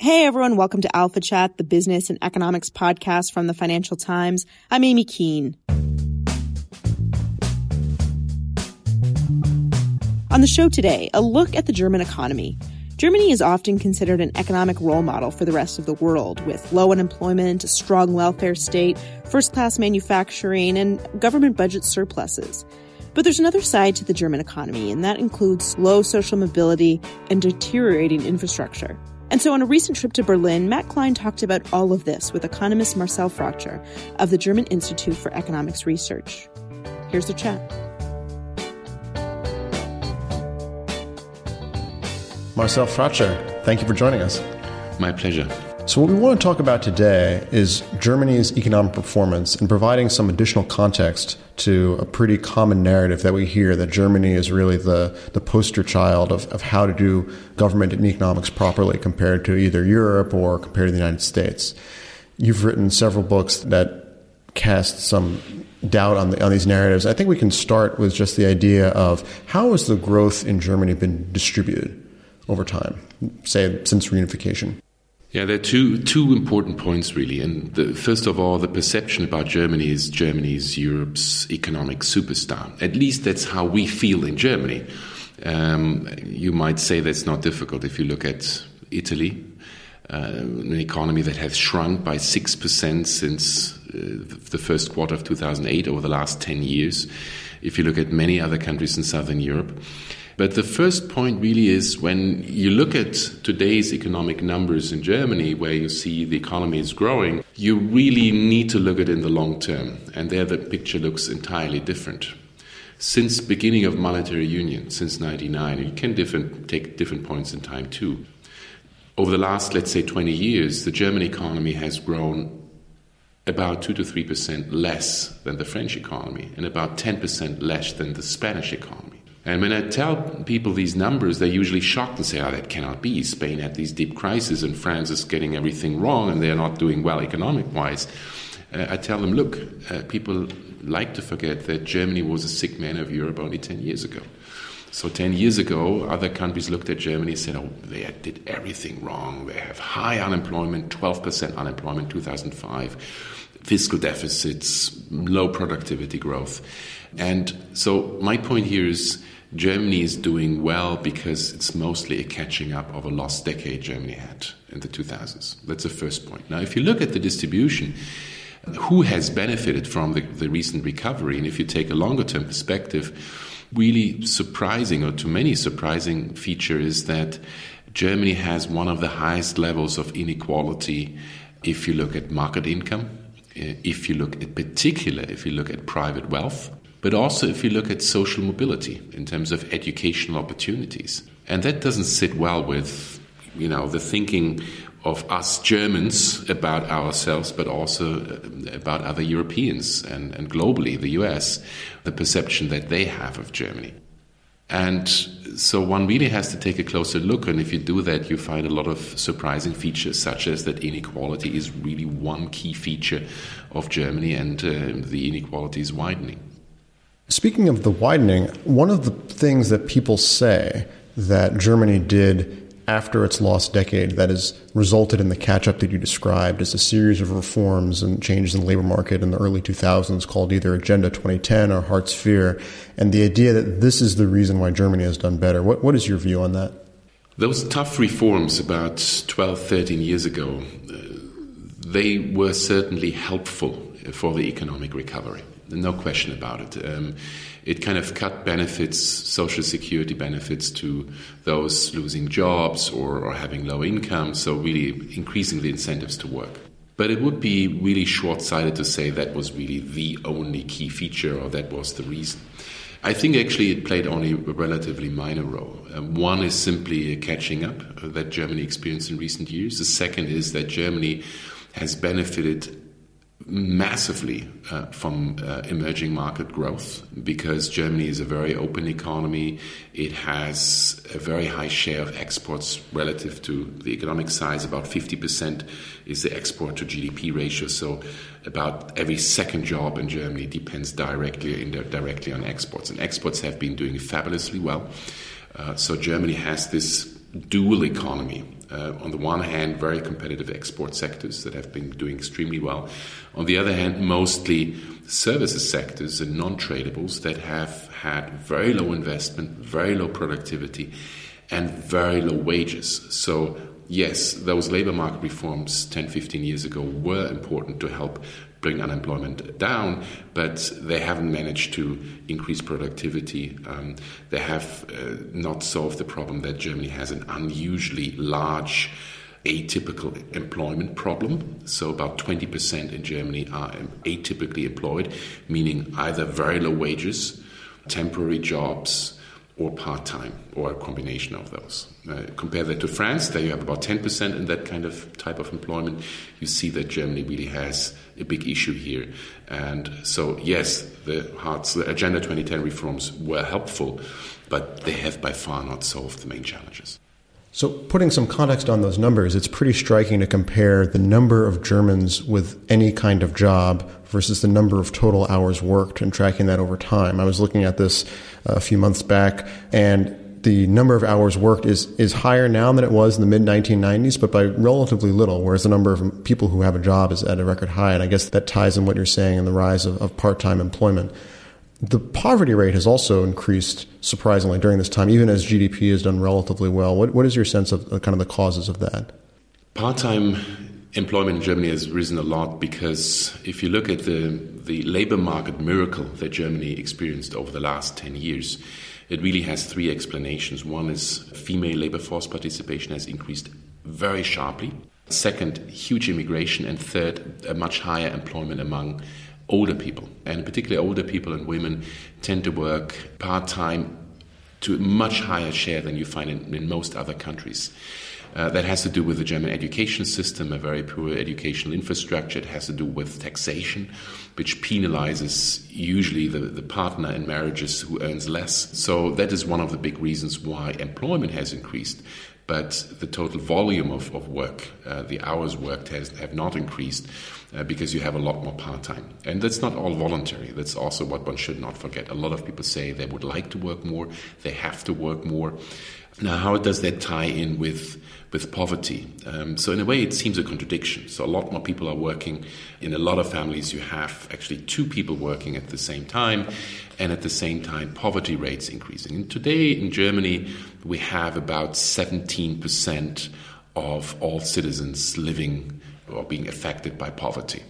Hey everyone, welcome to Alpha Chat, the business and economics podcast from the Financial Times. I'm Amy Keene. On the show today, a look at the German economy. Germany is often considered an economic role model for the rest of the world, with low unemployment, a strong welfare state, first class manufacturing, and government budget surpluses. But there's another side to the German economy, and that includes low social mobility and deteriorating infrastructure. And so, on a recent trip to Berlin, Matt Klein talked about all of this with economist Marcel Fratzscher of the German Institute for Economics Research. Here's the chat. Marcel Fratzscher, thank you for joining us. My pleasure. So, what we want to talk about today is Germany's economic performance and providing some additional context to a pretty common narrative that we hear that Germany is really the, the poster child of, of how to do government and economics properly compared to either Europe or compared to the United States. You've written several books that cast some doubt on, the, on these narratives. I think we can start with just the idea of how has the growth in Germany been distributed? over time, say since reunification? Yeah, there are two two important points really. And the, first of all, the perception about Germany is Germany's Europe's economic superstar. At least that's how we feel in Germany. Um, you might say that's not difficult if you look at Italy, uh, an economy that has shrunk by six percent since uh, the first quarter of 2008 over the last 10 years. If you look at many other countries in southern Europe. But the first point really is when you look at today's economic numbers in Germany, where you see the economy is growing, you really need to look at it in the long term. And there the picture looks entirely different. Since beginning of monetary union, since 99, you can different, take different points in time too. Over the last, let's say, 20 years, the German economy has grown about 2 to 3% less than the French economy and about 10% less than the Spanish economy. And when I tell people these numbers, they're usually shocked and say, oh, that cannot be. Spain had these deep crises and France is getting everything wrong and they're not doing well economic wise. Uh, I tell them, look, uh, people like to forget that Germany was a sick man of Europe only 10 years ago. So 10 years ago, other countries looked at Germany and said, oh, they did everything wrong. They have high unemployment, 12% unemployment 2005, fiscal deficits, low productivity growth. And so my point here is Germany is doing well because it's mostly a catching up of a lost decade Germany had in the 2000s. That's the first point. Now, if you look at the distribution, who has benefited from the, the recent recovery, and if you take a longer term perspective, really surprising, or to many surprising, feature is that Germany has one of the highest levels of inequality if you look at market income, eh, if you look at particular, if you look at private wealth, but also if you look at social mobility in terms of educational opportunities. And that doesn't sit well with, you know, the thinking of us Germans about ourselves, but also uh, about other Europeans and, and globally, the US, the perception that they have of Germany. And so one really has to take a closer look, and if you do that, you find a lot of surprising features, such as that inequality is really one key feature of Germany, and uh, the inequality is widening. Speaking of the widening, one of the things that people say that Germany did after its lost decade that has resulted in the catch up that you described is a series of reforms and changes in the labor market in the early 2000s called either Agenda 2010 or Hartz IV, and the idea that this is the reason why Germany has done better. What, what is your view on that? Those tough reforms about 12, 13 years ago, uh, they were certainly helpful for the economic recovery no question about it. Um, it kind of cut benefits, social security benefits to those losing jobs or, or having low income, so really increasing the incentives to work. But it would be really short sighted to say that was really the only key feature or that was the reason. I think actually it played only a relatively minor role. Um, one is simply catching up that Germany experienced in recent years. The second is that Germany has benefited massively uh, from uh, emerging market growth because Germany is a very open economy. It has a very high share of exports relative to the economic size. About 50% is the export to GDP ratio. So about every second job in Germany depends directly indirectly on exports. And exports have been doing fabulously well. Uh, so Germany has this dual economy uh, on the one hand, very competitive export sectors that have been doing extremely well. On the other hand, mostly services sectors and non tradables that have had very low investment, very low productivity, and very low wages. So, yes, those labor market reforms 10, 15 years ago were important to help bring unemployment down, but they haven't managed to increase productivity. Um, they have uh, not solved the problem that Germany has an unusually large atypical employment problem. So, about 20% in Germany are atypically employed, meaning either very low wages, temporary jobs, or part time, or a combination of those. Uh, compare that to France, there you have about 10% in that kind of type of employment. You see that Germany really has a big issue here. And so, yes, the, Hartz, the Agenda 2010 reforms were helpful, but they have by far not solved the main challenges. So, putting some context on those numbers, it's pretty striking to compare the number of Germans with any kind of job versus the number of total hours worked and tracking that over time. I was looking at this uh, a few months back, and the number of hours worked is is higher now than it was in the mid 1990s, but by relatively little. Whereas the number of people who have a job is at a record high, and I guess that ties in what you're saying in the rise of, of part time employment. The poverty rate has also increased surprisingly during this time, even as GDP has done relatively well. What, what is your sense of kind of the causes of that? Part time employment in Germany has risen a lot because if you look at the, the labor market miracle that Germany experienced over the last 10 years, it really has three explanations. One is female labor force participation has increased very sharply. Second, huge immigration. And third, a much higher employment among older people, and particularly older people and women tend to work part time to a much higher share than you find in, in most other countries. Uh, that has to do with the German education system, a very poor educational infrastructure. It has to do with taxation, which penalizes usually the, the partner in marriages who earns less. So that is one of the big reasons why employment has increased but the total volume of, of work, uh, the hours worked, has have not increased uh, because you have a lot more part time. And that's not all voluntary. That's also what one should not forget. A lot of people say they would like to work more, they have to work more. Now, how does that tie in with with poverty? Um, so, in a way, it seems a contradiction. So, a lot more people are working. In a lot of families, you have actually two people working at the same time, and at the same time, poverty rates increasing. And today in Germany, we have about 17% of all citizens living or being affected by poverty.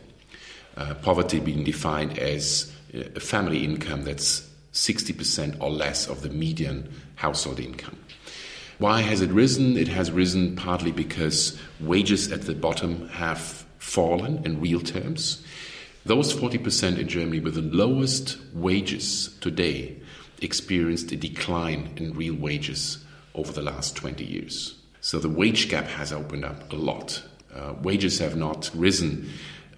Uh, poverty being defined as a family income that's 60% or less of the median household income. Why has it risen? It has risen partly because wages at the bottom have fallen in real terms. Those 40% in Germany with the lowest wages today experienced a decline in real wages over the last 20 years. So the wage gap has opened up a lot. Uh, wages have not risen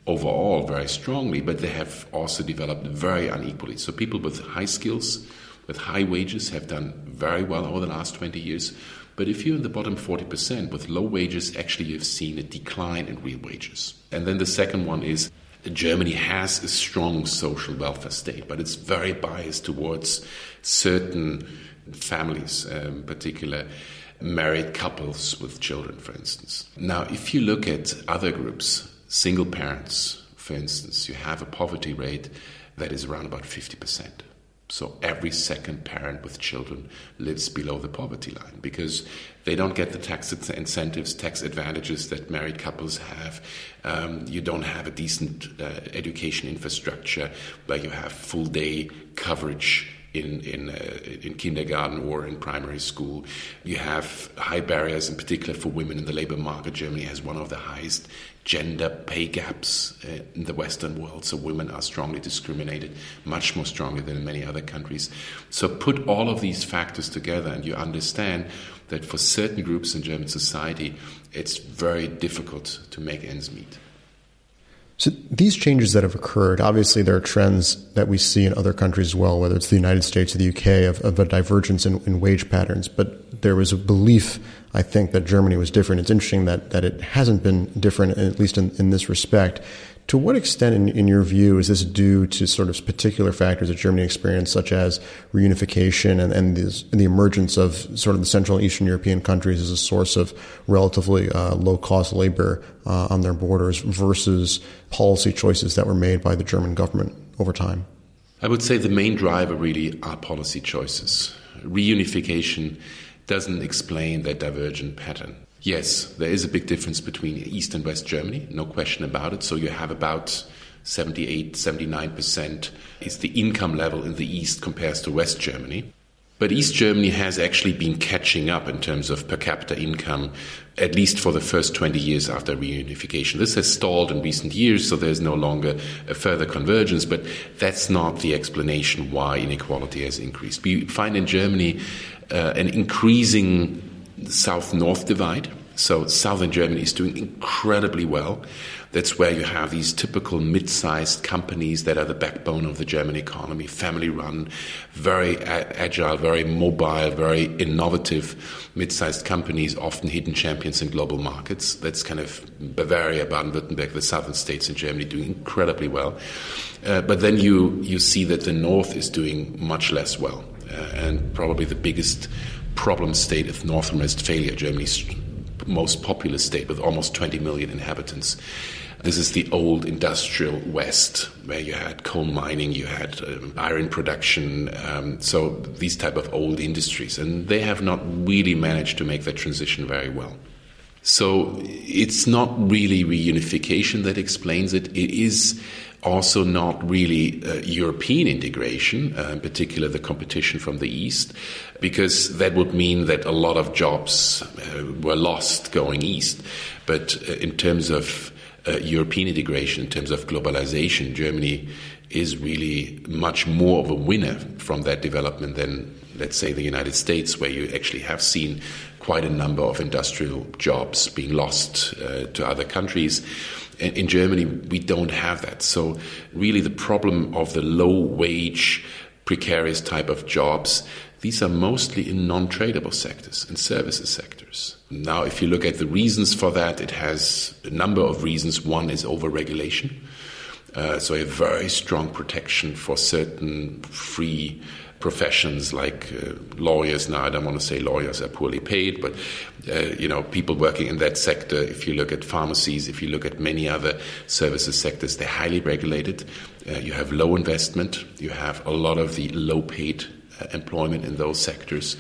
overall very strongly, but they have also developed very unequally. So people with high skills with high wages have done very well over the last 20 years. But if you're in the bottom 40% with low wages, actually you've seen a decline in real wages. And then the second one is Germany has a strong social welfare state, but it's very biased towards certain families, um, particular married couples with children, for instance. Now, if you look at other groups, single parents, for instance, you have a poverty rate that is around about 50%. So every second parent with children lives below the poverty line because they don't get the tax incentives, tax advantages that married couples have. Um, you don't have a decent uh, education infrastructure where you have full day coverage in in uh, in kindergarten or in primary school. You have high barriers, in particular for women in the labor market. Germany has one of the highest gender pay gaps uh, in the Western world, so women are strongly discriminated, much more strongly than in many other countries. So put all of these factors together, and you understand that for certain groups in German society, it's very difficult to make ends meet. So these changes that have occurred, obviously there are trends that we see in other countries as well, whether it's the United States or the UK, of, of a divergence in, in, wage patterns. But there was a belief, I think, that Germany was different. It's interesting that, that it hasn't been different, at least in, in this respect. To what extent, in, in, your view, is this due to sort of particular factors that Germany experienced, such as reunification and, and, this, and, the emergence of sort of the Central and Eastern European countries as a source of relatively uh, low cost labor uh, on their borders versus policy choices that were made by the German government over time? I would say the main driver really are policy choices. Reunification doesn't explain that divergent pattern. Yes, there is a big difference between East and West Germany, no question about it. So you have about 78, 79% is the income level in the East compares to West Germany. But East Germany has actually been catching up in terms of per capita income, at least for the first 20 years after reunification. This has stalled in recent years, so there's no longer a further convergence, but that's not the explanation why inequality has increased. We find in Germany uh, an increasing south north divide. So southern Germany is doing incredibly well. That's where you have these typical mid-sized companies that are the backbone of the German economy, family-run, very agile, very mobile, very innovative mid-sized companies, often hidden champions in global markets. That's kind of Bavaria, Baden-Württemberg, the southern states in Germany doing incredibly well. Uh, but then you you see that the north is doing much less well, uh, and probably the biggest problem state of North Rhine-Westphalia, Germany's most populous state with almost 20 million inhabitants. This is the old industrial West, where you had coal mining, you had um, iron production, um, so these type of old industries, and they have not really managed to make that transition very well. So it's not really reunification that explains it. It is also not really uh, European integration, uh, in particular the competition from the East, because that would mean that a lot of jobs uh, were lost going East. But uh, in terms of uh, European integration, in terms of globalization, Germany is really much more of a winner from that development than, let's say, the United States, where you actually have seen quite a number of industrial jobs being lost uh, to other countries. In Germany, we don't have that. So, really, the problem of the low wage, precarious type of jobs, these are mostly in non tradable sectors and services sectors. Now, if you look at the reasons for that, it has a number of reasons. One is overregulation. Uh, so, a very strong protection for certain free professions like uh, lawyers. Now, I don't want to say lawyers are poorly paid, but uh, you know, people working in that sector. If you look at pharmacies, if you look at many other services sectors, they're highly regulated. Uh, you have low investment. You have a lot of the low-paid uh, employment in those sectors.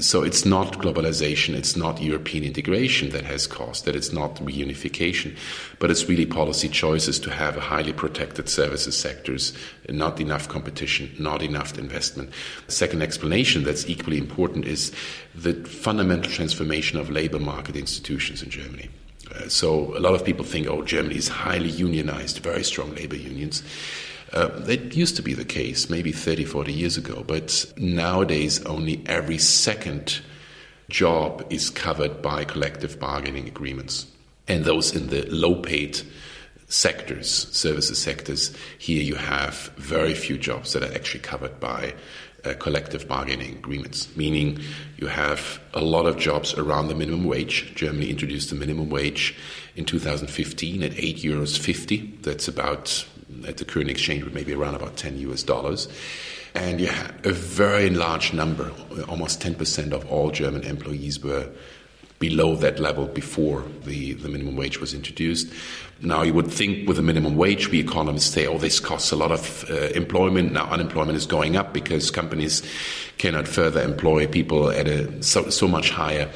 So it's not globalization, it's not European integration that has caused that, it's not reunification, but it's really policy choices to have a highly protected services sectors, not enough competition, not enough investment. The second explanation that's equally important is the fundamental transformation of labor market institutions in Germany. Uh, so a lot of people think, oh, Germany is highly unionized, very strong labor unions. Uh, that used to be the case maybe 30, 40 years ago, but nowadays only every second job is covered by collective bargaining agreements. And those in the low paid sectors, services sectors, here you have very few jobs that are actually covered by uh, collective bargaining agreements, meaning you have a lot of jobs around the minimum wage. Germany introduced the minimum wage in 2015 at 8 euros 50. That's about at the current exchange rate, maybe around about 10 US dollars. And a very large number, almost 10% of all German employees were below that level before the, the minimum wage was introduced. Now, you would think with the minimum wage, we economists say, oh, this costs a lot of uh, employment. Now, unemployment is going up because companies cannot further employ people at a so, so much higher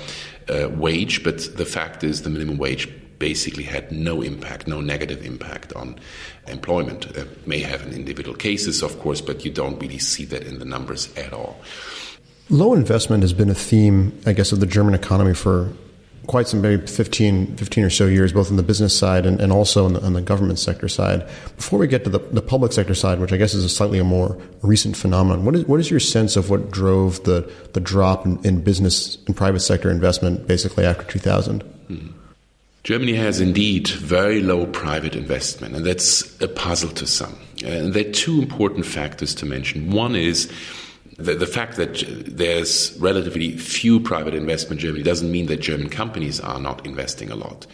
uh, wage. But the fact is, the minimum wage basically had no impact, no negative impact on employment. It may have in individual cases, of course, but you don't really see that in the numbers at all. Low investment has been a theme, I guess, of the German economy for quite some maybe 15, 15 or so years, both on the business side and, and also on the, on the, government sector side. Before we get to the, the public sector side, which I guess is a slightly a more recent phenomenon, what is, what is your sense of what drove the, the drop in, in business and private sector investment basically after 2000? Mm-hmm. Germany has indeed very low private investment, and that's a puzzle to some. And there are two important factors to mention. One is the, the, fact that there's relatively few private investment in Germany doesn't mean that German companies are not investing a lot.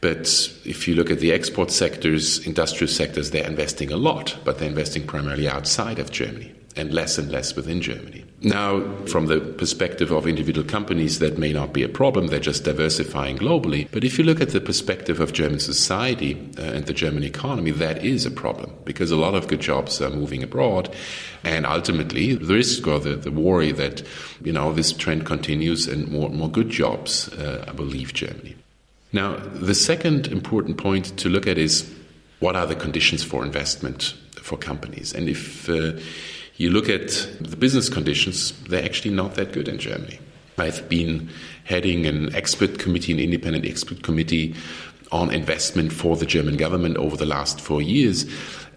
But if you look at the export sectors, industrial sectors, they're investing a lot, but they're investing primarily outside of Germany and less and less within Germany. Now, from the perspective of individual companies, that may not be a problem. They're just diversifying globally. But if you look at the perspective of German society uh, and the German economy, that is a problem because a lot of good jobs are moving abroad. And ultimately, the risk or the, the worry that, you know, this trend continues and more, more good jobs uh, will leave Germany. Now, the second important point to look at is what are the conditions for investment for companies? And if uh, you look at the business conditions, they're actually not that good in Germany. I've been heading an expert committee, an independent expert committee on investment for the German government over the last four years.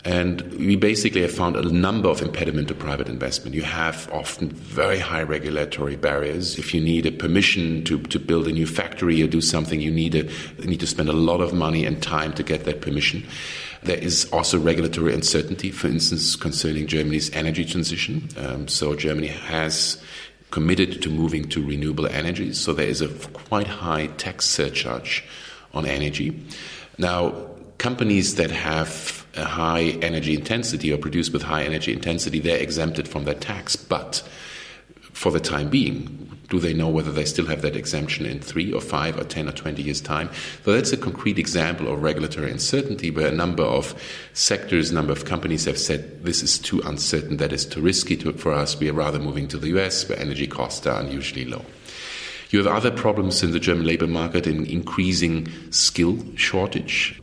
And we basically have found a number of impediments to private investment. You have often very high regulatory barriers. If you need a permission to, to build a new factory or do something, you need, a, you need to spend a lot of money and time to get that permission. There is also regulatory uncertainty, for instance, concerning Germany's energy transition. Um, so Germany has committed to moving to renewable energies. So there is a quite high tax surcharge on energy. Now, companies that have a high energy intensity or produce with high energy intensity, they're exempted from that tax. But for the time being, do they know whether they still have that exemption in three or five or 10 or 20 years' time? So that's a concrete example of regulatory uncertainty where a number of sectors, number of companies have said this is too uncertain, that is too risky to, for us. We are rather moving to the US where energy costs are unusually low. You have other problems in the German labor market in increasing skill shortage.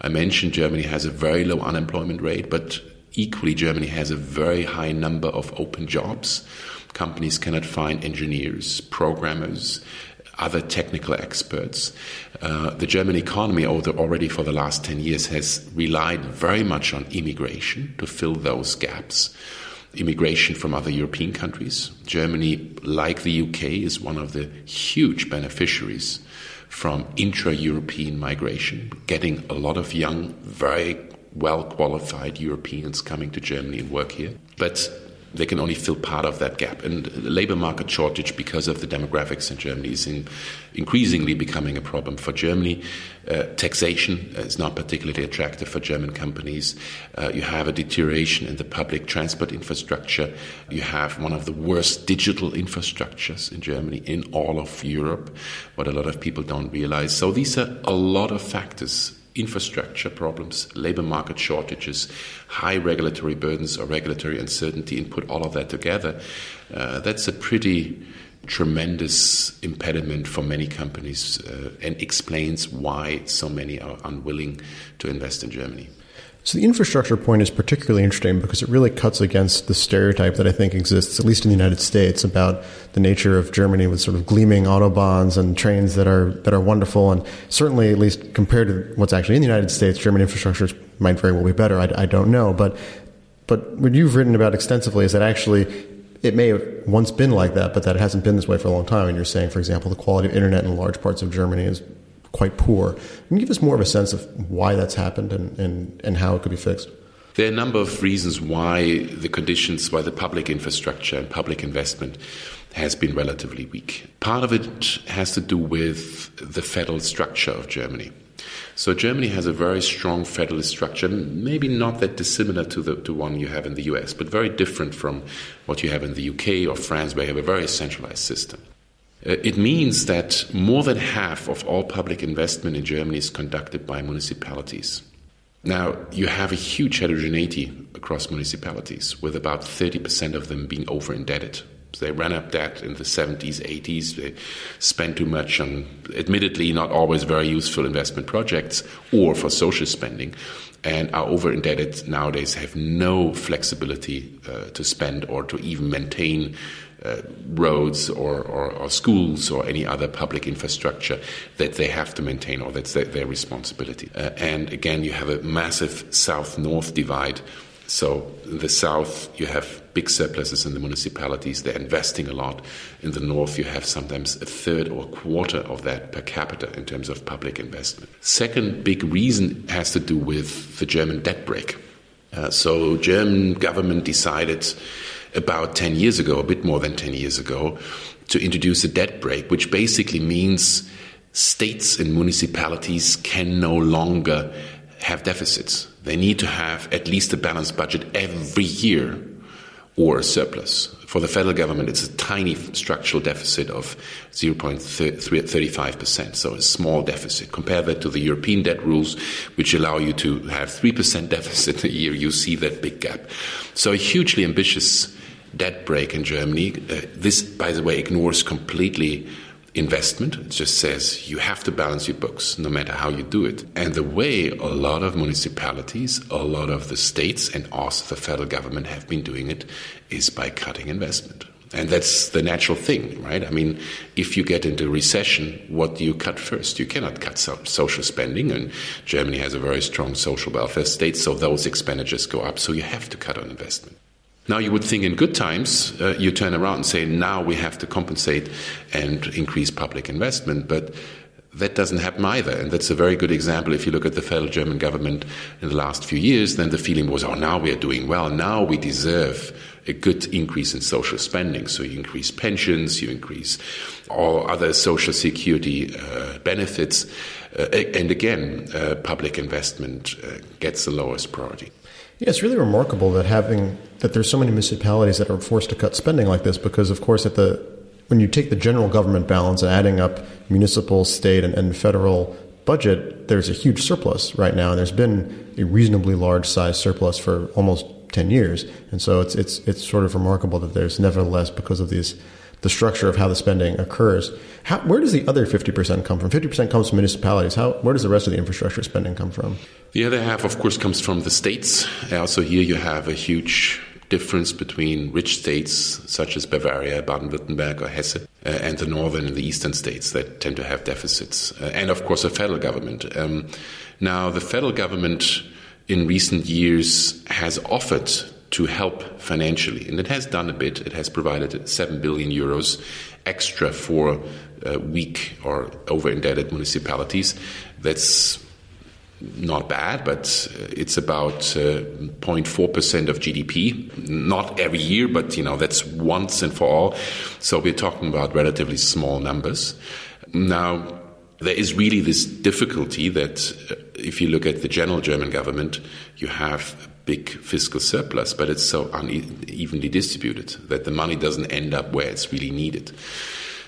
I mentioned Germany has a very low unemployment rate, but equally, Germany has a very high number of open jobs. Companies cannot find engineers, programmers, other technical experts. Uh, the German economy, already for the last 10 years, has relied very much on immigration to fill those gaps. Immigration from other European countries. Germany, like the UK, is one of the huge beneficiaries from intra European migration, getting a lot of young, very well qualified Europeans coming to Germany and work here. But they can only fill part of that gap. And the labor market shortage, because of the demographics in Germany, is in increasingly becoming a problem for Germany. Uh, taxation is not particularly attractive for German companies. Uh, you have a deterioration in the public transport infrastructure. You have one of the worst digital infrastructures in Germany, in all of Europe, what a lot of people don't realize. So these are a lot of factors infrastructure problems, labor market shortages, high regulatory burdens or regulatory uncertainty, and put all of that together, uh, that's a pretty tremendous impediment for many companies uh, and explains why so many are unwilling to invest in Germany. So the infrastructure point is particularly interesting because it really cuts against the stereotype that I think exists, at least in the United States, about the nature of Germany with sort of gleaming autobahns and trains that are that are wonderful. And certainly, at least compared to what's actually in the United States, German infrastructure might very well be better. I, I don't know, but but what you've written about extensively is that actually it may have once been like that, but that it hasn't been this way for a long time. And you're saying, for example, the quality of internet in large parts of Germany is quite poor. Can you give us more of a sense of why that's happened and, and, and how it could be fixed? There are a number of reasons why the conditions, why the public infrastructure and public investment has been relatively weak. Part of it has to do with the federal structure of Germany. So Germany has a very strong federalist structure, maybe not that dissimilar to the to one you have in the US, but very different from what you have in the UK or France, where you have a very centralized system. Uh, it means that more than half of all public investment in Germany is conducted by municipalities. Now, you have a huge heterogeneity across municipalities, with about 30% of them being over indebted. They ran up debt in the 70s, 80s. They spent too much on, admittedly, not always very useful investment projects or for social spending, and are over indebted nowadays, have no flexibility uh, to spend or to even maintain uh, roads or, or, or, schools or any other public infrastructure that they have to maintain or that's their, their responsibility. Uh, and again, you have a massive south north divide. So in the south, you have big surpluses in the municipalities. They're investing a lot. In the north, you have sometimes a third or a quarter of that per capita in terms of public investment. Second big reason has to do with the German debt brake. Uh, so German government decided about 10 years ago, a bit more than 10 years ago, to introduce a debt brake, which basically means states and municipalities can no longer have deficits. They need to have at least a balanced budget every year or a surplus. For the federal government, it's a tiny structural deficit of 0.35%, so a small deficit. Compare that to the European debt rules, which allow you to have 3% deficit a year. You see that big gap. So a hugely ambitious debt brake in Germany. Uh, this, by the way, ignores completely investment. It just says you have to balance your books no matter how you do it. And the way a lot of municipalities, a lot of the states, and also the federal government have been doing it is by cutting investment. And that's the natural thing, right? I mean, if you get into recession, what do you cut first? You cannot cut social spending, and Germany has a very strong social welfare state, so those expenditures go up, so you have to cut on investment. Now, you would think in good times, uh, you turn around and say, now we have to compensate and increase public investment. But that doesn't happen either. And that's a very good example. If you look at the federal German government in the last few years, then the feeling was, oh, now we are doing well. Now we deserve a good increase in social spending. So you increase pensions, you increase all other social security uh, benefits. Uh, and again, uh, public investment uh, gets the lowest priority. Yeah, it's really remarkable that having that there's so many municipalities that are forced to cut spending like this because, of course, at the when you take the general government balance and adding up municipal, state, and, and federal budget, there's a huge surplus right now, and there's been a reasonably large size surplus for almost ten years, and so it's it's it's sort of remarkable that there's nevertheless because of these the structure of how the spending occurs. How, where does the other 50% come from? 50% comes from municipalities. How, where does the rest of the infrastructure spending come from? The other half, of course, comes from the states. Also, here you have a huge difference between rich states such as Bavaria, Baden Württemberg, or Hesse, uh, and the northern and the eastern states that tend to have deficits. Uh, and, of course, the federal government. Um, now, the federal government in recent years has offered to help financially. And it has done a bit. It has provided 7 billion euros extra for uh, weak or over indebted municipalities. That's not bad, but it's about uh, 0.4% of GDP. Not every year, but you know that's once and for all. So we're talking about relatively small numbers. Now, there is really this difficulty that uh, if you look at the general German government, you have big fiscal surplus, but it's so unevenly distributed that the money doesn't end up where it's really needed.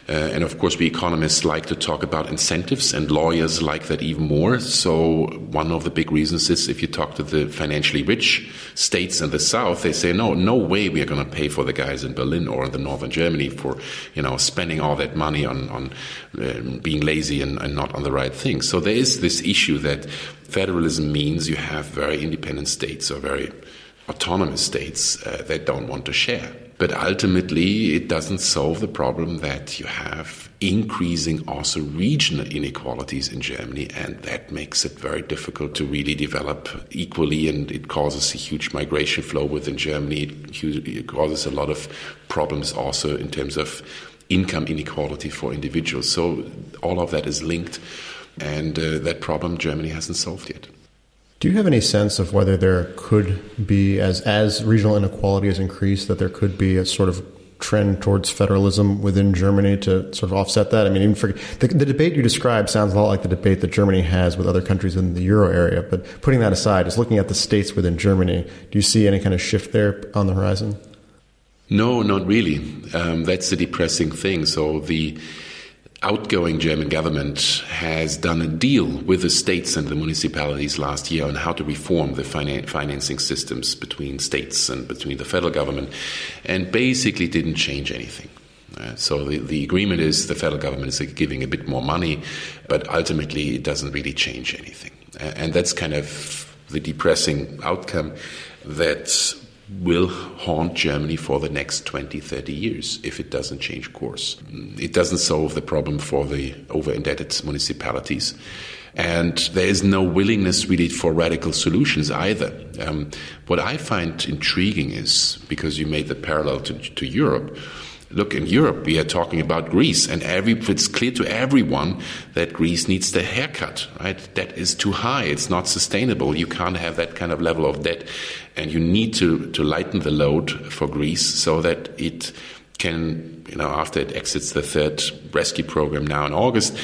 Uh, and of course, we economists like to talk about incentives, and lawyers like that even more. So, one of the big reasons is if you talk to the financially rich states in the South, they say, no, no way we are going to pay for the guys in Berlin or in the northern Germany for, you know, spending all that money on, on um, being lazy and, and not on the right thing. So, there is this issue that federalism means you have very independent states or very autonomous states uh, that don't want to share. But ultimately, it doesn't solve the problem that you have increasing also regional inequalities in Germany, and that makes it very difficult to really develop equally, and it causes a huge migration flow within Germany. It causes a lot of problems also in terms of income inequality for individuals. So all of that is linked, and uh, that problem Germany hasn't solved yet. Do you have any sense of whether there could be, as as regional inequality has increased, that there could be a sort of trend towards federalism within Germany to sort of offset that? I mean, even for the, the debate you described sounds a lot like the debate that Germany has with other countries in the euro area. But putting that aside, just looking at the states within Germany, do you see any kind of shift there on the horizon? No, not really. Um, that's the depressing thing. So the outgoing German government has done a deal with the states and the municipalities last year on how to reform the finan- financing systems between states and between the federal government, and basically didn't change anything. Uh, so the, the agreement is the federal government is giving a bit more money, but ultimately it doesn't really change anything. Uh, and that's kind of the depressing outcome that will haunt Germany for the next 20, 30 years if it doesn't change course. It doesn't solve the problem for the over indebted municipalities. And there is no willingness really for radical solutions either. Um, what I find intriguing is because you made the parallel to, to Europe Look, in Europe, we are talking about Greece, and every, it's clear to everyone that Greece needs the haircut, right? Debt is too high. It's not sustainable. You can't have that kind of level of debt, and you need to, to lighten the load for Greece so that it can, you know, after it exits the third rescue program now in August,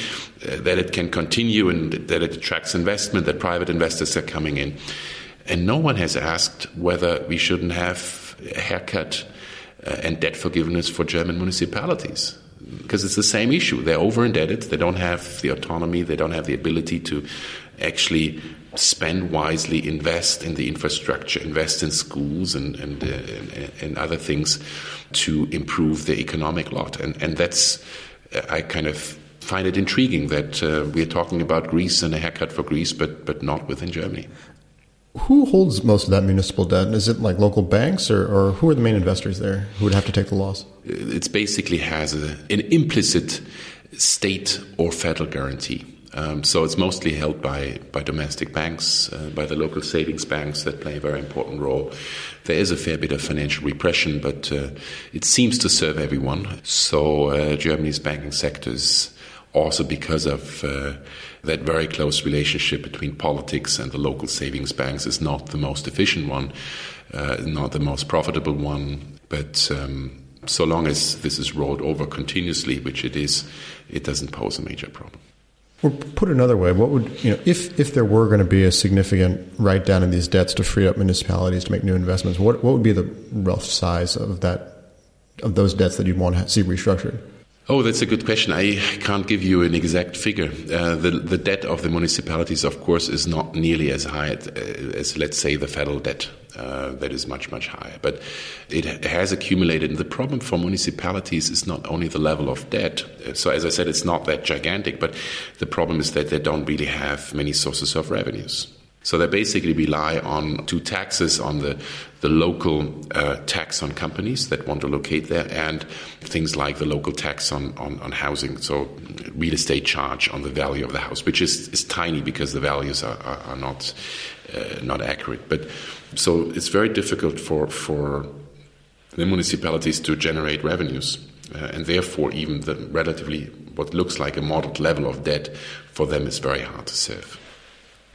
uh, that it can continue and that it attracts investment, that private investors are coming in. And no one has asked whether we shouldn't have a haircut and debt forgiveness for German municipalities. Because it's the same issue. They're over indebted, they don't have the autonomy, they don't have the ability to actually spend wisely, invest in the infrastructure, invest in schools and, and, uh, and, other things to improve the economic lot. And, and that's, uh, I kind of find it intriguing that uh, we're talking about Greece and a haircut for Greece, but, but not within Germany. Who holds most of that municipal debt? Is it like local banks, or, or who are the main investors there who would have to take the loss? It basically has a, an implicit state or federal guarantee. Um, so it's mostly held by, by domestic banks, uh, by the local savings banks that play a very important role. There is a fair bit of financial repression, but uh, it seems to serve everyone. So uh, Germany's banking sectors, also because of uh, that very close relationship between politics and the local savings banks is not the most efficient one, uh, not the most profitable one. But um, so long as this is rolled over continuously, which it is, it doesn't pose a major problem. Or put another way, what would you know if if there were going to be a significant write down in these debts to free up municipalities to make new investments? What what would be the rough size of that of those debts that you'd want to see restructured? Oh, that's a good question. I can't give you an exact figure. Uh, the, the debt of the municipalities, of course, is not nearly as high as, as let's say, the federal debt. Uh, that is much, much higher. But it has accumulated. And the problem for municipalities is not only the level of debt. So, as I said, it's not that gigantic, but the problem is that they don't really have many sources of revenues. So they basically rely on two taxes on the, the local uh, tax on companies that want to locate there and things like the local tax on, on, on, housing, so real estate charge on the value of the house, which is, is tiny because the values are, are, are not, uh, not accurate. But so it's very difficult for, for the municipalities to generate revenues. Uh, and therefore, even the relatively what looks like a moderate level of debt for them is very hard to serve.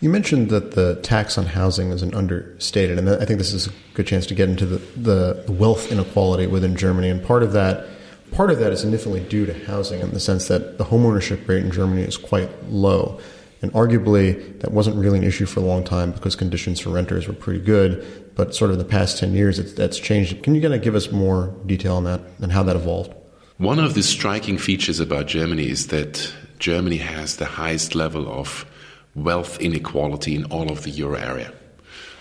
You mentioned that the tax on housing is an understated, and I think this is a good chance to get into the, the wealth inequality within Germany. And part of that, part of that is significantly due to housing, in the sense that the homeownership rate in Germany is quite low. And arguably, that wasn't really an issue for a long time because conditions for renters were pretty good. But sort of the past 10 years, that's changed. Can you kind of give us more detail on that and how that evolved? One of the striking features about Germany is that Germany has the highest level of wealth inequality in all of the euro area.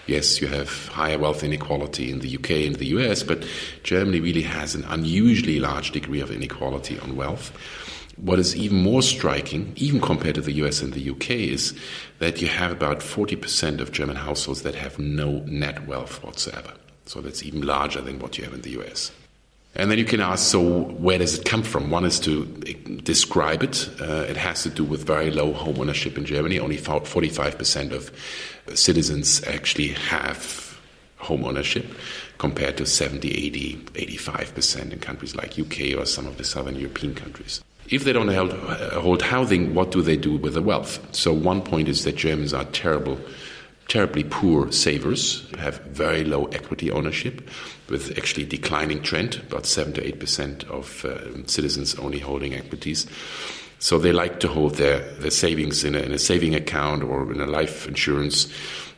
Yes, you have higher wealth inequality in the UK and the US, but Germany really has an unusually large degree of inequality on wealth. What is even more striking, even compared to the US and the UK, is that you have about 40% of German households that have no net wealth whatsoever. So that's even larger than what you have in the US. And then you can ask, so where does it come from? One is to describe it. Uh, it has to do with very low home ownership in Germany. Only 45% of citizens actually have home ownership compared to 70, 80, 85% in countries like UK or some of the southern European countries. If they don't hold, uh, hold housing, what do they do with the wealth? So one point is that Germans are terrible terribly poor savers, have very low equity ownership, with actually declining trend, about 7 to 8% of uh, citizens only holding equities. So they like to hold their, their savings in a, in a saving account or in a life insurance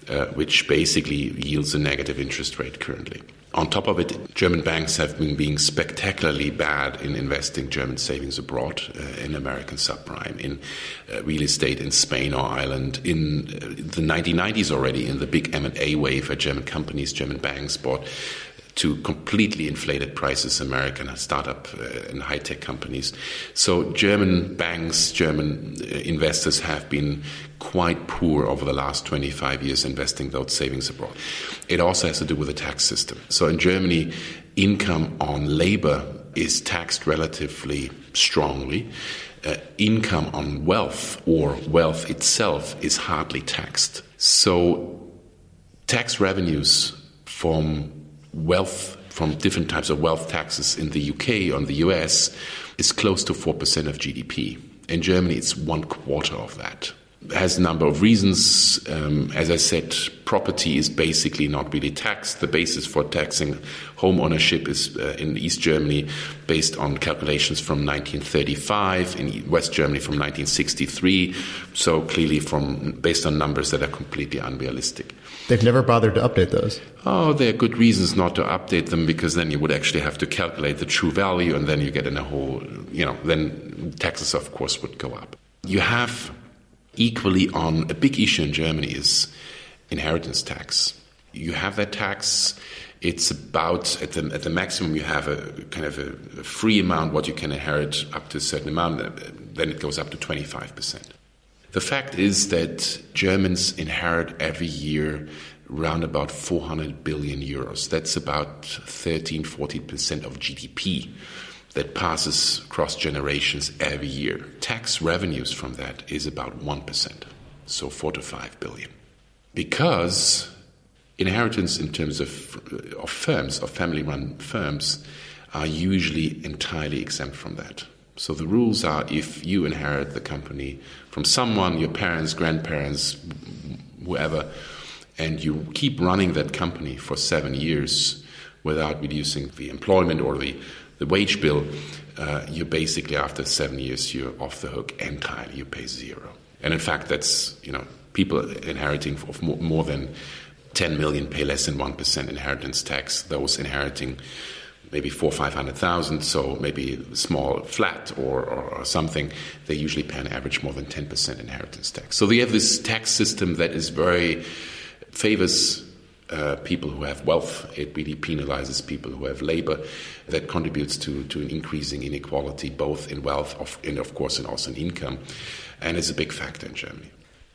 uh, which basically yields a negative interest rate currently. On top of it, German banks have been being spectacularly bad in investing German savings abroad, uh, in American subprime, in uh, real estate in Spain or Ireland. In uh, the 1990s already, in the big M&A wave where German companies, German banks bought to completely inflated prices American startup uh, and high tech companies. So German banks, German uh, investors have been quite poor over the last 25 years investing those savings abroad. It also has to do with the tax system. So in Germany, income on labor is taxed relatively strongly. Uh, income on wealth or wealth itself is hardly taxed. So tax revenues from wealth from different types of wealth taxes in the UK or in the US is close to 4% of GDP. In Germany, it's one quarter of that. Has a number of reasons. Um, as I said, property is basically not really taxed. The basis for taxing home ownership is uh, in East Germany based on calculations from 1935, in West Germany from 1963. So clearly, from based on numbers that are completely unrealistic. They've never bothered to update those. Oh, there are good reasons not to update them because then you would actually have to calculate the true value, and then you get in a whole, you know, then taxes, of course, would go up. You have equally on a big issue in Germany is inheritance tax. You have that tax. It's about at the at the maximum you have a kind of a, a free amount what you can inherit up to a certain amount. Uh, then it goes up to twenty five percent. The fact is that Germans inherit every year around about 400 billion euros. That's about 13, 14% of GDP that passes across generations every year. Tax revenues from that is about 1%, so 4 to 5 billion. Because inheritance in terms of, of firms, of family run firms, are usually entirely exempt from that. So the rules are if you inherit the company from someone, your parents, grandparents, whoever, and you keep running that company for seven years without reducing the employment or the, the wage bill, uh, you basically, after seven years, you're off the hook entirely. You pay zero. And in fact, that's, you know, people inheriting of more, more than 10 million pay less than 1% inheritance tax. Those inheriting maybe four, five hundred thousand, so maybe small flat or, or, or, something, they usually pay an average more than 10% inheritance tax. So they have this tax system that is very favors uh, people who have wealth. It really penalizes people who have labor. That contributes to, to an increasing inequality, both in wealth of, and, of course, and also in income, and is a big factor in Germany.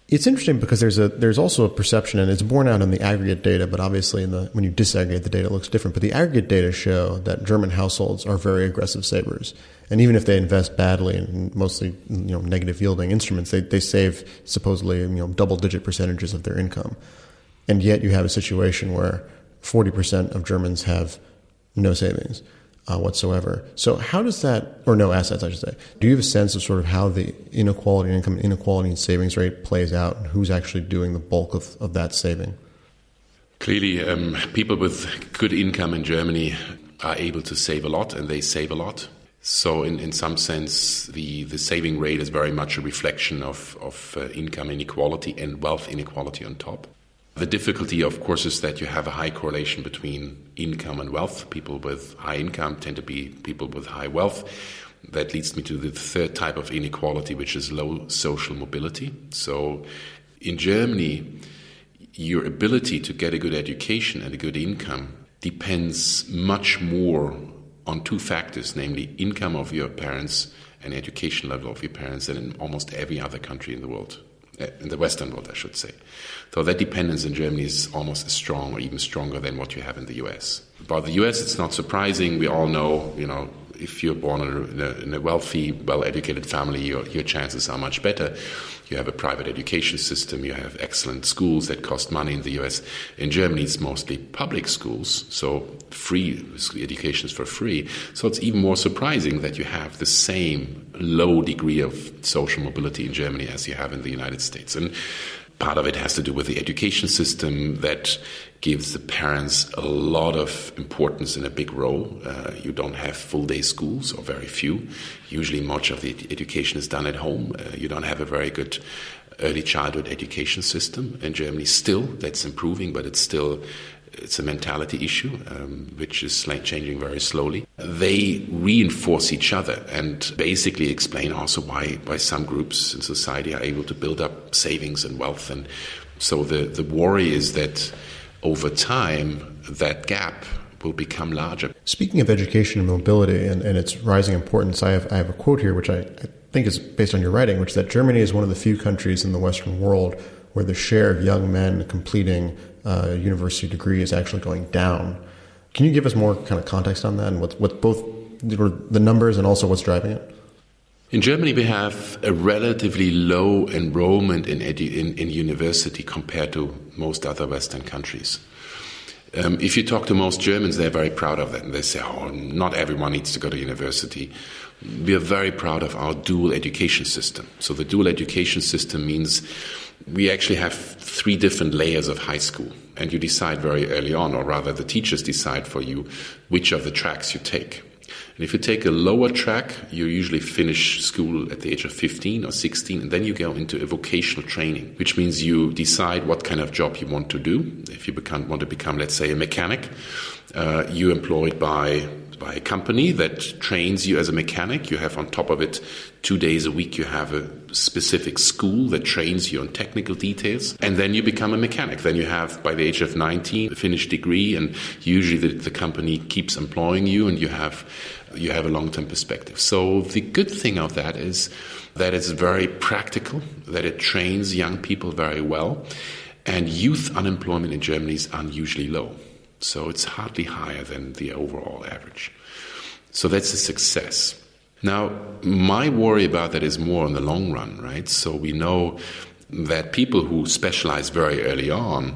It's interesting because there's a there's also a perception, and it's borne out in the aggregate data. But obviously, in the when you disaggregate the data, it looks different. But the aggregate data show that German households are very aggressive savers, and even if they invest badly in mostly you know negative yielding instruments, they they save supposedly you know double digit percentages of their income, and yet you have a situation where forty percent of Germans have no savings uh, whatsoever. So how does that, or no assets, I should say, do you have a sense of sort of how the inequality in income, inequality in savings rate plays out, and who's actually doing the bulk of, of that saving? Clearly, um, people with good income in Germany are able to save a lot, and they save a lot. So, in, in some sense, the, the saving rate is very much a reflection of, of uh, income inequality and wealth inequality on top. The difficulty, of course, is that you have a high correlation between income and wealth. People with high income tend to be people with high wealth. That leads me to the third type of inequality, which is low social mobility. So, in Germany, your ability to get a good education and a good income depends much more on two factors, namely income of your parents and education level of your parents, than in almost every other country in the world. Uh, in the Western world, I should say. So that dependence in Germany is almost as strong or even stronger than what you have in the US. About the US, it's not surprising. We all know, you know, if you're born in a, in a wealthy, well-educated family, your, your chances are much better. You have a private education system. You have excellent schools that cost money in the U.S. In Germany, it's mostly public schools, so free education is for free. So it's even more surprising that you have the same low degree of social mobility in Germany as you have in the United States. And part of it has to do with the education system that gives the parents a lot of importance and a big role. Uh, you don't have full day schools, or very few. Usually, much of the education is done at home. Uh, you don't have a very good early childhood education system in Germany. Still, that's improving, but it's still it's a mentality issue, um, which is like changing very slowly. They reinforce each other and basically explain also why why some groups in society are able to build up savings and wealth. And so the the worry is that over time that gap will become larger. Speaking of education and mobility and, and its rising importance, I have I have a quote here which I, I think is based on your writing, which is that Germany is one of the few countries in the Western world where the share of young men completing a university degree is actually going down. Can you give us more kind of context on that and what, what both the numbers and also what's driving it? In Germany, we have a relatively low enrollment in, edu- in, in university compared to most other Western countries. Um, if you talk to most Germans, they're very proud of that. And they say, oh, not everyone needs to go to university. We are very proud of our dual education system. So, the dual education system means we actually have three different layers of high school. And you decide very early on, or rather, the teachers decide for you which of the tracks you take. And if you take a lower track, you usually finish school at the age of 15 or 16, and then you go into a vocational training, which means you decide what kind of job you want to do. If you become, want to become, let's say, a mechanic, uh, you're employed by by a company that trains you as a mechanic. You have on top of it two days a week, you have a specific school that trains you on technical details. And then you become a mechanic. Then you have, by the age of 19, a finished degree, and usually the, the company keeps employing you and you have, you have a long term perspective. So the good thing of that is that it's very practical, that it trains young people very well. And youth unemployment in Germany is unusually low. So it's hardly higher than the overall average. So that's a success. Now, my worry about that is more in the long run, right? So we know that people who specialize very early on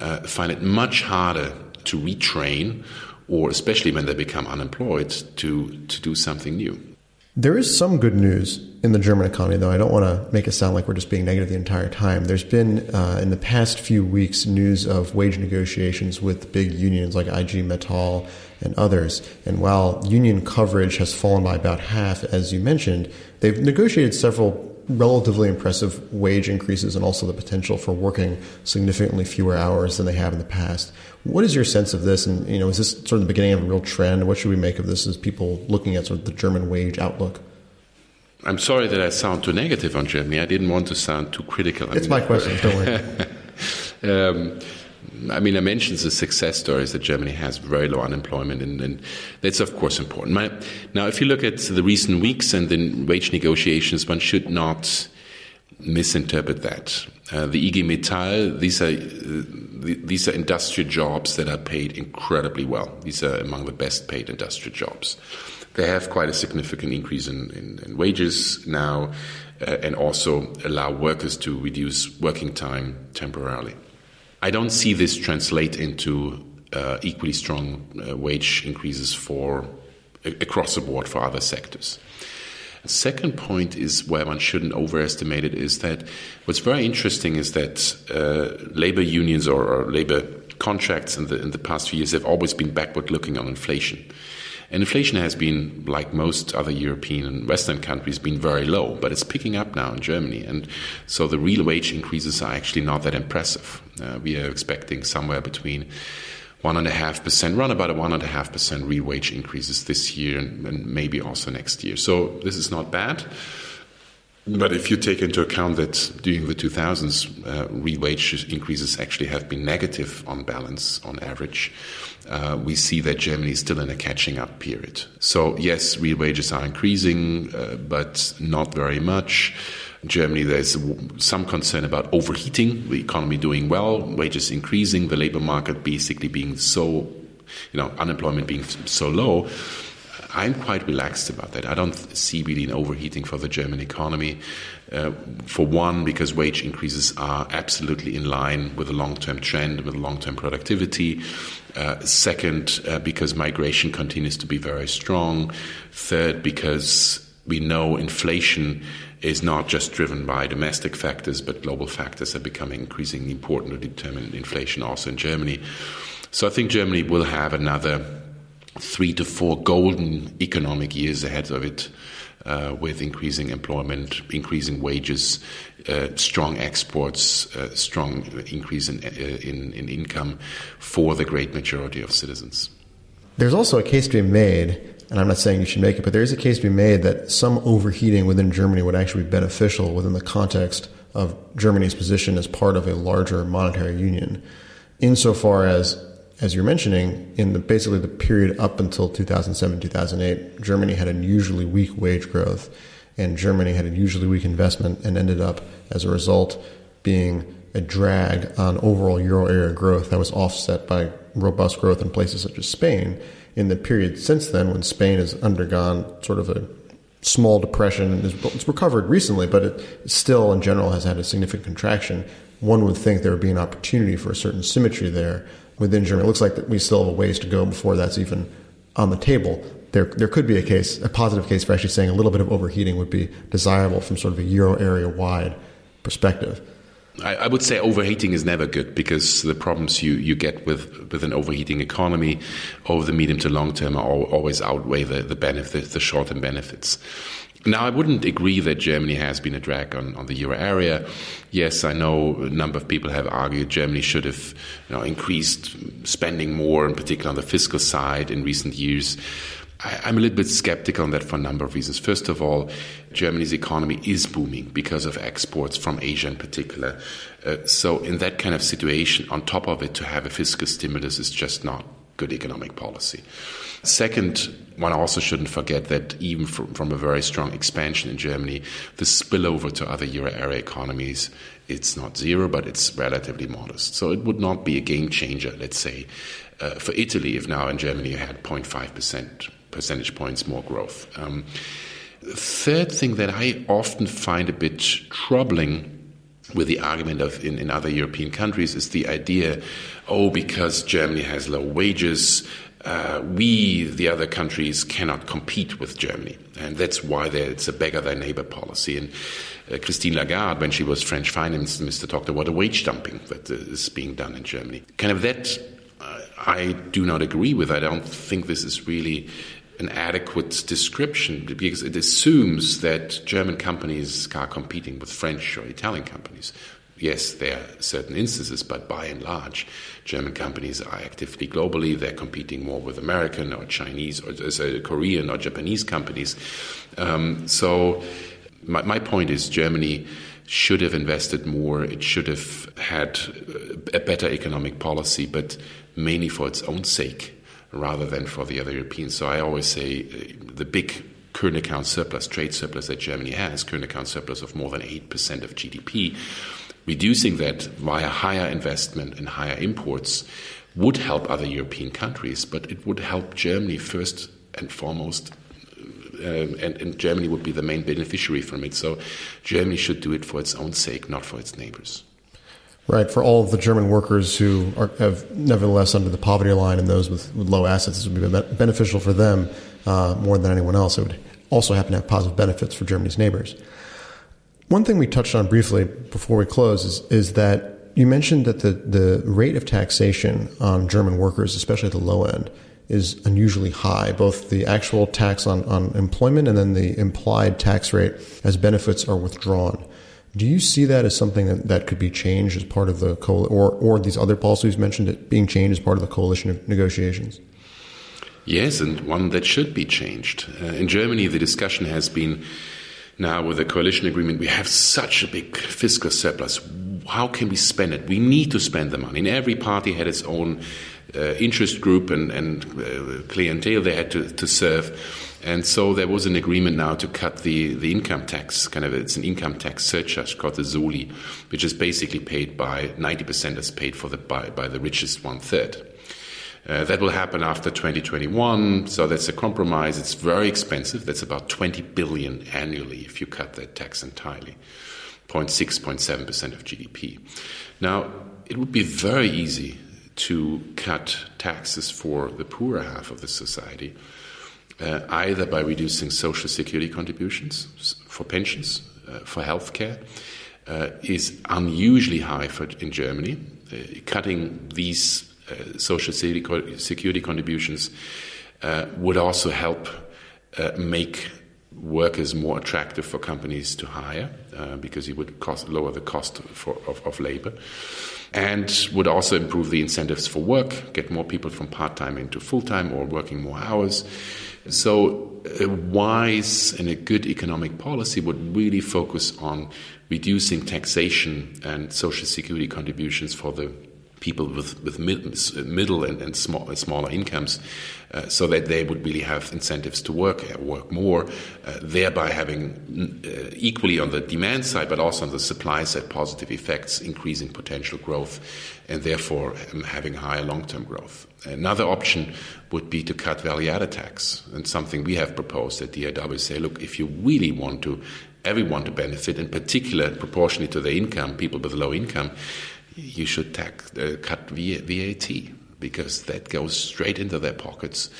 uh, find it much harder to retrain, or especially when they become unemployed, to, to do something new. There is some good news in the German economy, though. I don't want to make it sound like we're just being negative the entire time. There's been, uh, in the past few weeks, news of wage negotiations with big unions like IG Metall and others. And while union coverage has fallen by about half, as you mentioned, they've negotiated several relatively impressive wage increases and also the potential for working significantly fewer hours than they have in the past. What is your sense of this? And you know, is this sort of the beginning of a real trend? What should we make of this as people looking at sort of the German wage outlook? I'm sorry that I sound too negative on Germany. I didn't want to sound too critical. It's my question. Don't worry. um, I mean, I mentioned the success stories that Germany has very low unemployment, and, and that's of course important. My, now, if you look at the recent weeks and the wage negotiations, one should not misinterpret that. Uh, the IG Metall, these are uh, these are industrial jobs that are paid incredibly well. These are among the best paid industrial jobs. They have quite a significant increase in, in, in wages now, uh, and also allow workers to reduce working time temporarily. I don't see this translate into uh, equally strong uh, wage increases for across the board for other sectors. Second point is where one shouldn't overestimate it is that what's very interesting is that uh, labor unions or, or labor contracts in the in the past few years have always been backward looking on inflation. And inflation has been, like most other European and Western countries, been very low, but it's picking up now in Germany. And so the real wage increases are actually not that impressive. Uh, we are expecting somewhere between one and a half percent, run about a one and a half percent real wage increases this year and, and, maybe also next year. So this is not bad. But if you take into account that during the 2000s, uh, real wage increases actually have been negative on balance, on average, uh, we see that Germany is still in a catching up period. So, yes, real wages are increasing, uh, but not very much. Germany, there's some concern about overheating, the economy doing well, wages increasing, the labor market basically being so, you know, unemployment being so low. I'm quite relaxed about that. I don't see really an overheating for the German economy. Uh, for one, because wage increases are absolutely in line with the long term trend, with long term productivity. Uh, second, uh, because migration continues to be very strong. Third, because we know inflation is not just driven by domestic factors, but global factors are becoming increasingly important to determine inflation also in Germany. So I think Germany will have another three to four golden economic years ahead of it. uh, with increasing employment, increasing wages, uh, strong exports, uh, strong increase in, uh, in, in income for the great majority of citizens. There's also a case to be made, and I'm not saying you should make it, but there is a case to be made that some overheating within Germany would actually be beneficial within the context of Germany's position as part of a larger monetary union, insofar as as you're mentioning, in the, basically the period up until 2007, 2008, Germany had unusually weak wage growth, and Germany had unusually weak investment, and ended up, as a result, being a drag on overall euro area growth that was offset by robust growth in places such as Spain. In the period since then, when Spain has undergone sort of a small depression and it's recovered recently, but it still, in general, has had a significant contraction, one would think there would be an opportunity for a certain symmetry there within Germany. It looks like we still have a ways to go before that's even on the table. There, there could be a case, a positive case for actually saying a little bit of overheating would be desirable from sort of a euro area wide perspective. I, I, would say overheating is never good because the problems you, you get with, with an overheating economy over the medium to long term are always outweigh the, the benefits, the short term benefits. Now, I wouldn't agree that Germany has been a drag on, on the euro area. Yes, I know a number of people have argued Germany should have you know, increased spending more, in particular on the fiscal side, in recent years. I, am a little bit skeptical on that for a number of reasons. First of all, Germany's economy is booming because of exports from Asia in particular. Uh, so, in that kind of situation, on top of it, to have a fiscal stimulus is just not good economic policy. Second, one also shouldn't forget that even from, from, a very strong expansion in Germany, the spillover to other euro area economies, it's not zero, but it's relatively modest. So it would not be a game changer, let's say, uh, for Italy if now in Germany you had 0.5% percentage points more growth. Um, third thing that I often find a bit troubling with the argument of in, in other European countries is the idea, oh, because Germany has low wages, uh, we, the other countries, cannot compete with Germany. And that's why it's a beggar thy neighbor policy. And uh, Christine Lagarde, when she was French finance minister, talked about a wage dumping that is being done in Germany. Kind of that uh, I do not agree with. I don't think this is really an adequate description because it assumes that German companies are competing with French or Italian companies. Yes, there are certain instances, but by and large, German companies are actively globally. They're competing more with American or Chinese or uh, Korean or Japanese companies. Um, so, my, my point is Germany should have invested more. It should have had a better economic policy, but mainly for its own sake rather than for the other Europeans. So I always say uh, the big current account surplus, trade surplus that Germany has, current account surplus of more than 8% of GDP, reducing that via higher investment and higher imports would help other European countries, but it would help Germany first and foremost. Um, and, and Germany would be the main beneficiary from it. So Germany should do it for its own sake, not for its neighbors. Right. For all of the German workers who are have nevertheless under the poverty line and those with, with low assets, this would be beneficial for them uh, more than anyone else. It would also happen to have positive benefits for Germany's neighbors. One thing we touched on briefly before we close is, is that you mentioned that the, the rate of taxation on German workers, especially at the low end, is unusually high, both the actual tax on, on employment and then the implied tax rate as benefits are withdrawn. Do you see that as something that, that could be changed as part of the co- or or these other policies mentioned it being changed as part of the coalition negotiations? Yes, and one that should be changed. Uh, in Germany, the discussion has been now with the coalition agreement, we have such a big fiscal surplus. How can we spend it? We need to spend the money. And every party had its own uh, interest group and, and uh, clientele they had to, to serve. And so there was an agreement now to cut the, the income tax, kind of it's an income tax surcharge called the Soli, which is basically paid by 90% is paid for the, by, by the richest one third. Uh, that will happen after 2021, so that's a compromise. It's very expensive. That's about 20 billion annually if you cut that tax entirely, 0.6, 0.7% of GDP. Now, it would be very easy to cut taxes for the poorer half of the society uh, either by reducing social security contributions for pensions, uh, for healthcare, uh, is unusually high for, in Germany. Uh, cutting these uh, social security contributions uh, would also help make workers more attractive for companies to hire uh, because it would cost, lower the cost for, of, of labor and would also improve the incentives for work, get more people from part time into full time or working more hours. So, a wise and a good economic policy would really focus on reducing taxation and social security contributions for the people with, with middle and, and small, smaller incomes uh, so that they would really have incentives to work, uh, work more, uh, thereby having uh, equally on the demand side, but also on the supply side, positive effects, increasing potential growth, and therefore um, having higher long term growth. Another option would be to cut value added tax, and something we have proposed at DIW say, look, if you really want to everyone to benefit, in particular proportionally to their income, people with low income, you should tax, uh, cut VAT because that goes straight into their pockets.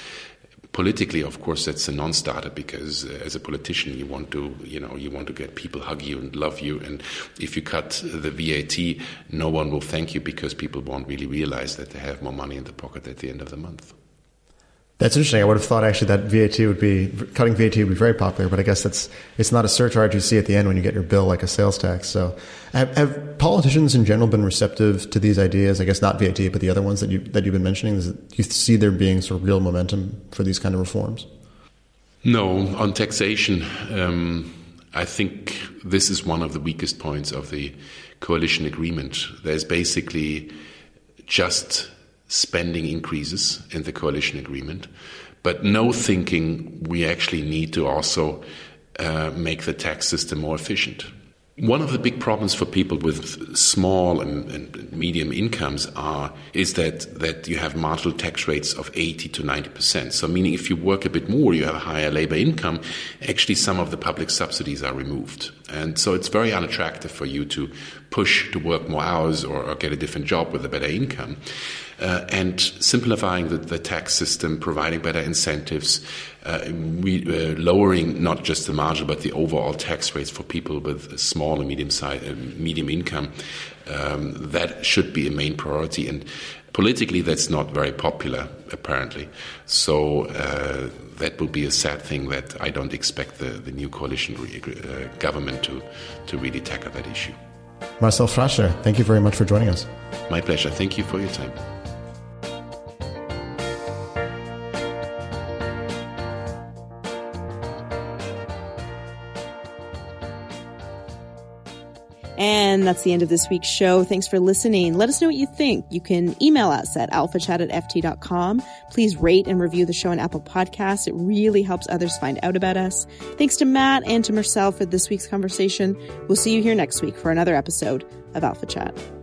Politically, of course, that's a non-starter because uh, as a politician, you want to, you know, you want to get people hug you and love you. And if you cut the VAT, no one will thank you because people won't really realize that they have more money in the pocket at the end of the month. That's interesting. I would have thought actually that VAT would be cutting VAT would be very popular, but I guess that's it's not a surcharge you see at the end when you get your bill like a sales tax. So, have, have politicians in general been receptive to these ideas? I guess not VAT, but the other ones that you that you've been mentioning. Is you see there being sort of real momentum for these kind of reforms? No, on taxation, um, I think this is one of the weakest points of the coalition agreement. There's basically just spending increases in the coalition agreement, but no thinking we actually need to also uh, make the tax system more efficient. One of the big problems for people with small and, and, medium incomes are is that that you have marginal tax rates of 80 to 90 percent. So, meaning if you work a bit more, you have a higher labor income. Actually, some of the public subsidies are removed, and so it's very unattractive for you to push to work more hours or, or get a different job with a better income uh, and simplifying the, the, tax system, providing better incentives, uh, we, uh, lowering not just the margin but the overall tax rates for people with small and medium size, uh, medium income. Um, that should be a main priority, and politically, that's not very popular apparently. So uh, that would be a sad thing that I don't expect the, the new coalition re- uh, government to to really tackle that issue. Marcel Fratzscher, thank you very much for joining us. My pleasure. Thank you for your time. And that's the end of this week's show. Thanks for listening. Let us know what you think. You can email us at alphachat at ft.com. Please rate and review the show on Apple Podcasts. It really helps others find out about us. Thanks to Matt and to Marcel for this week's conversation. We'll see you here next week for another episode of Alpha Chat.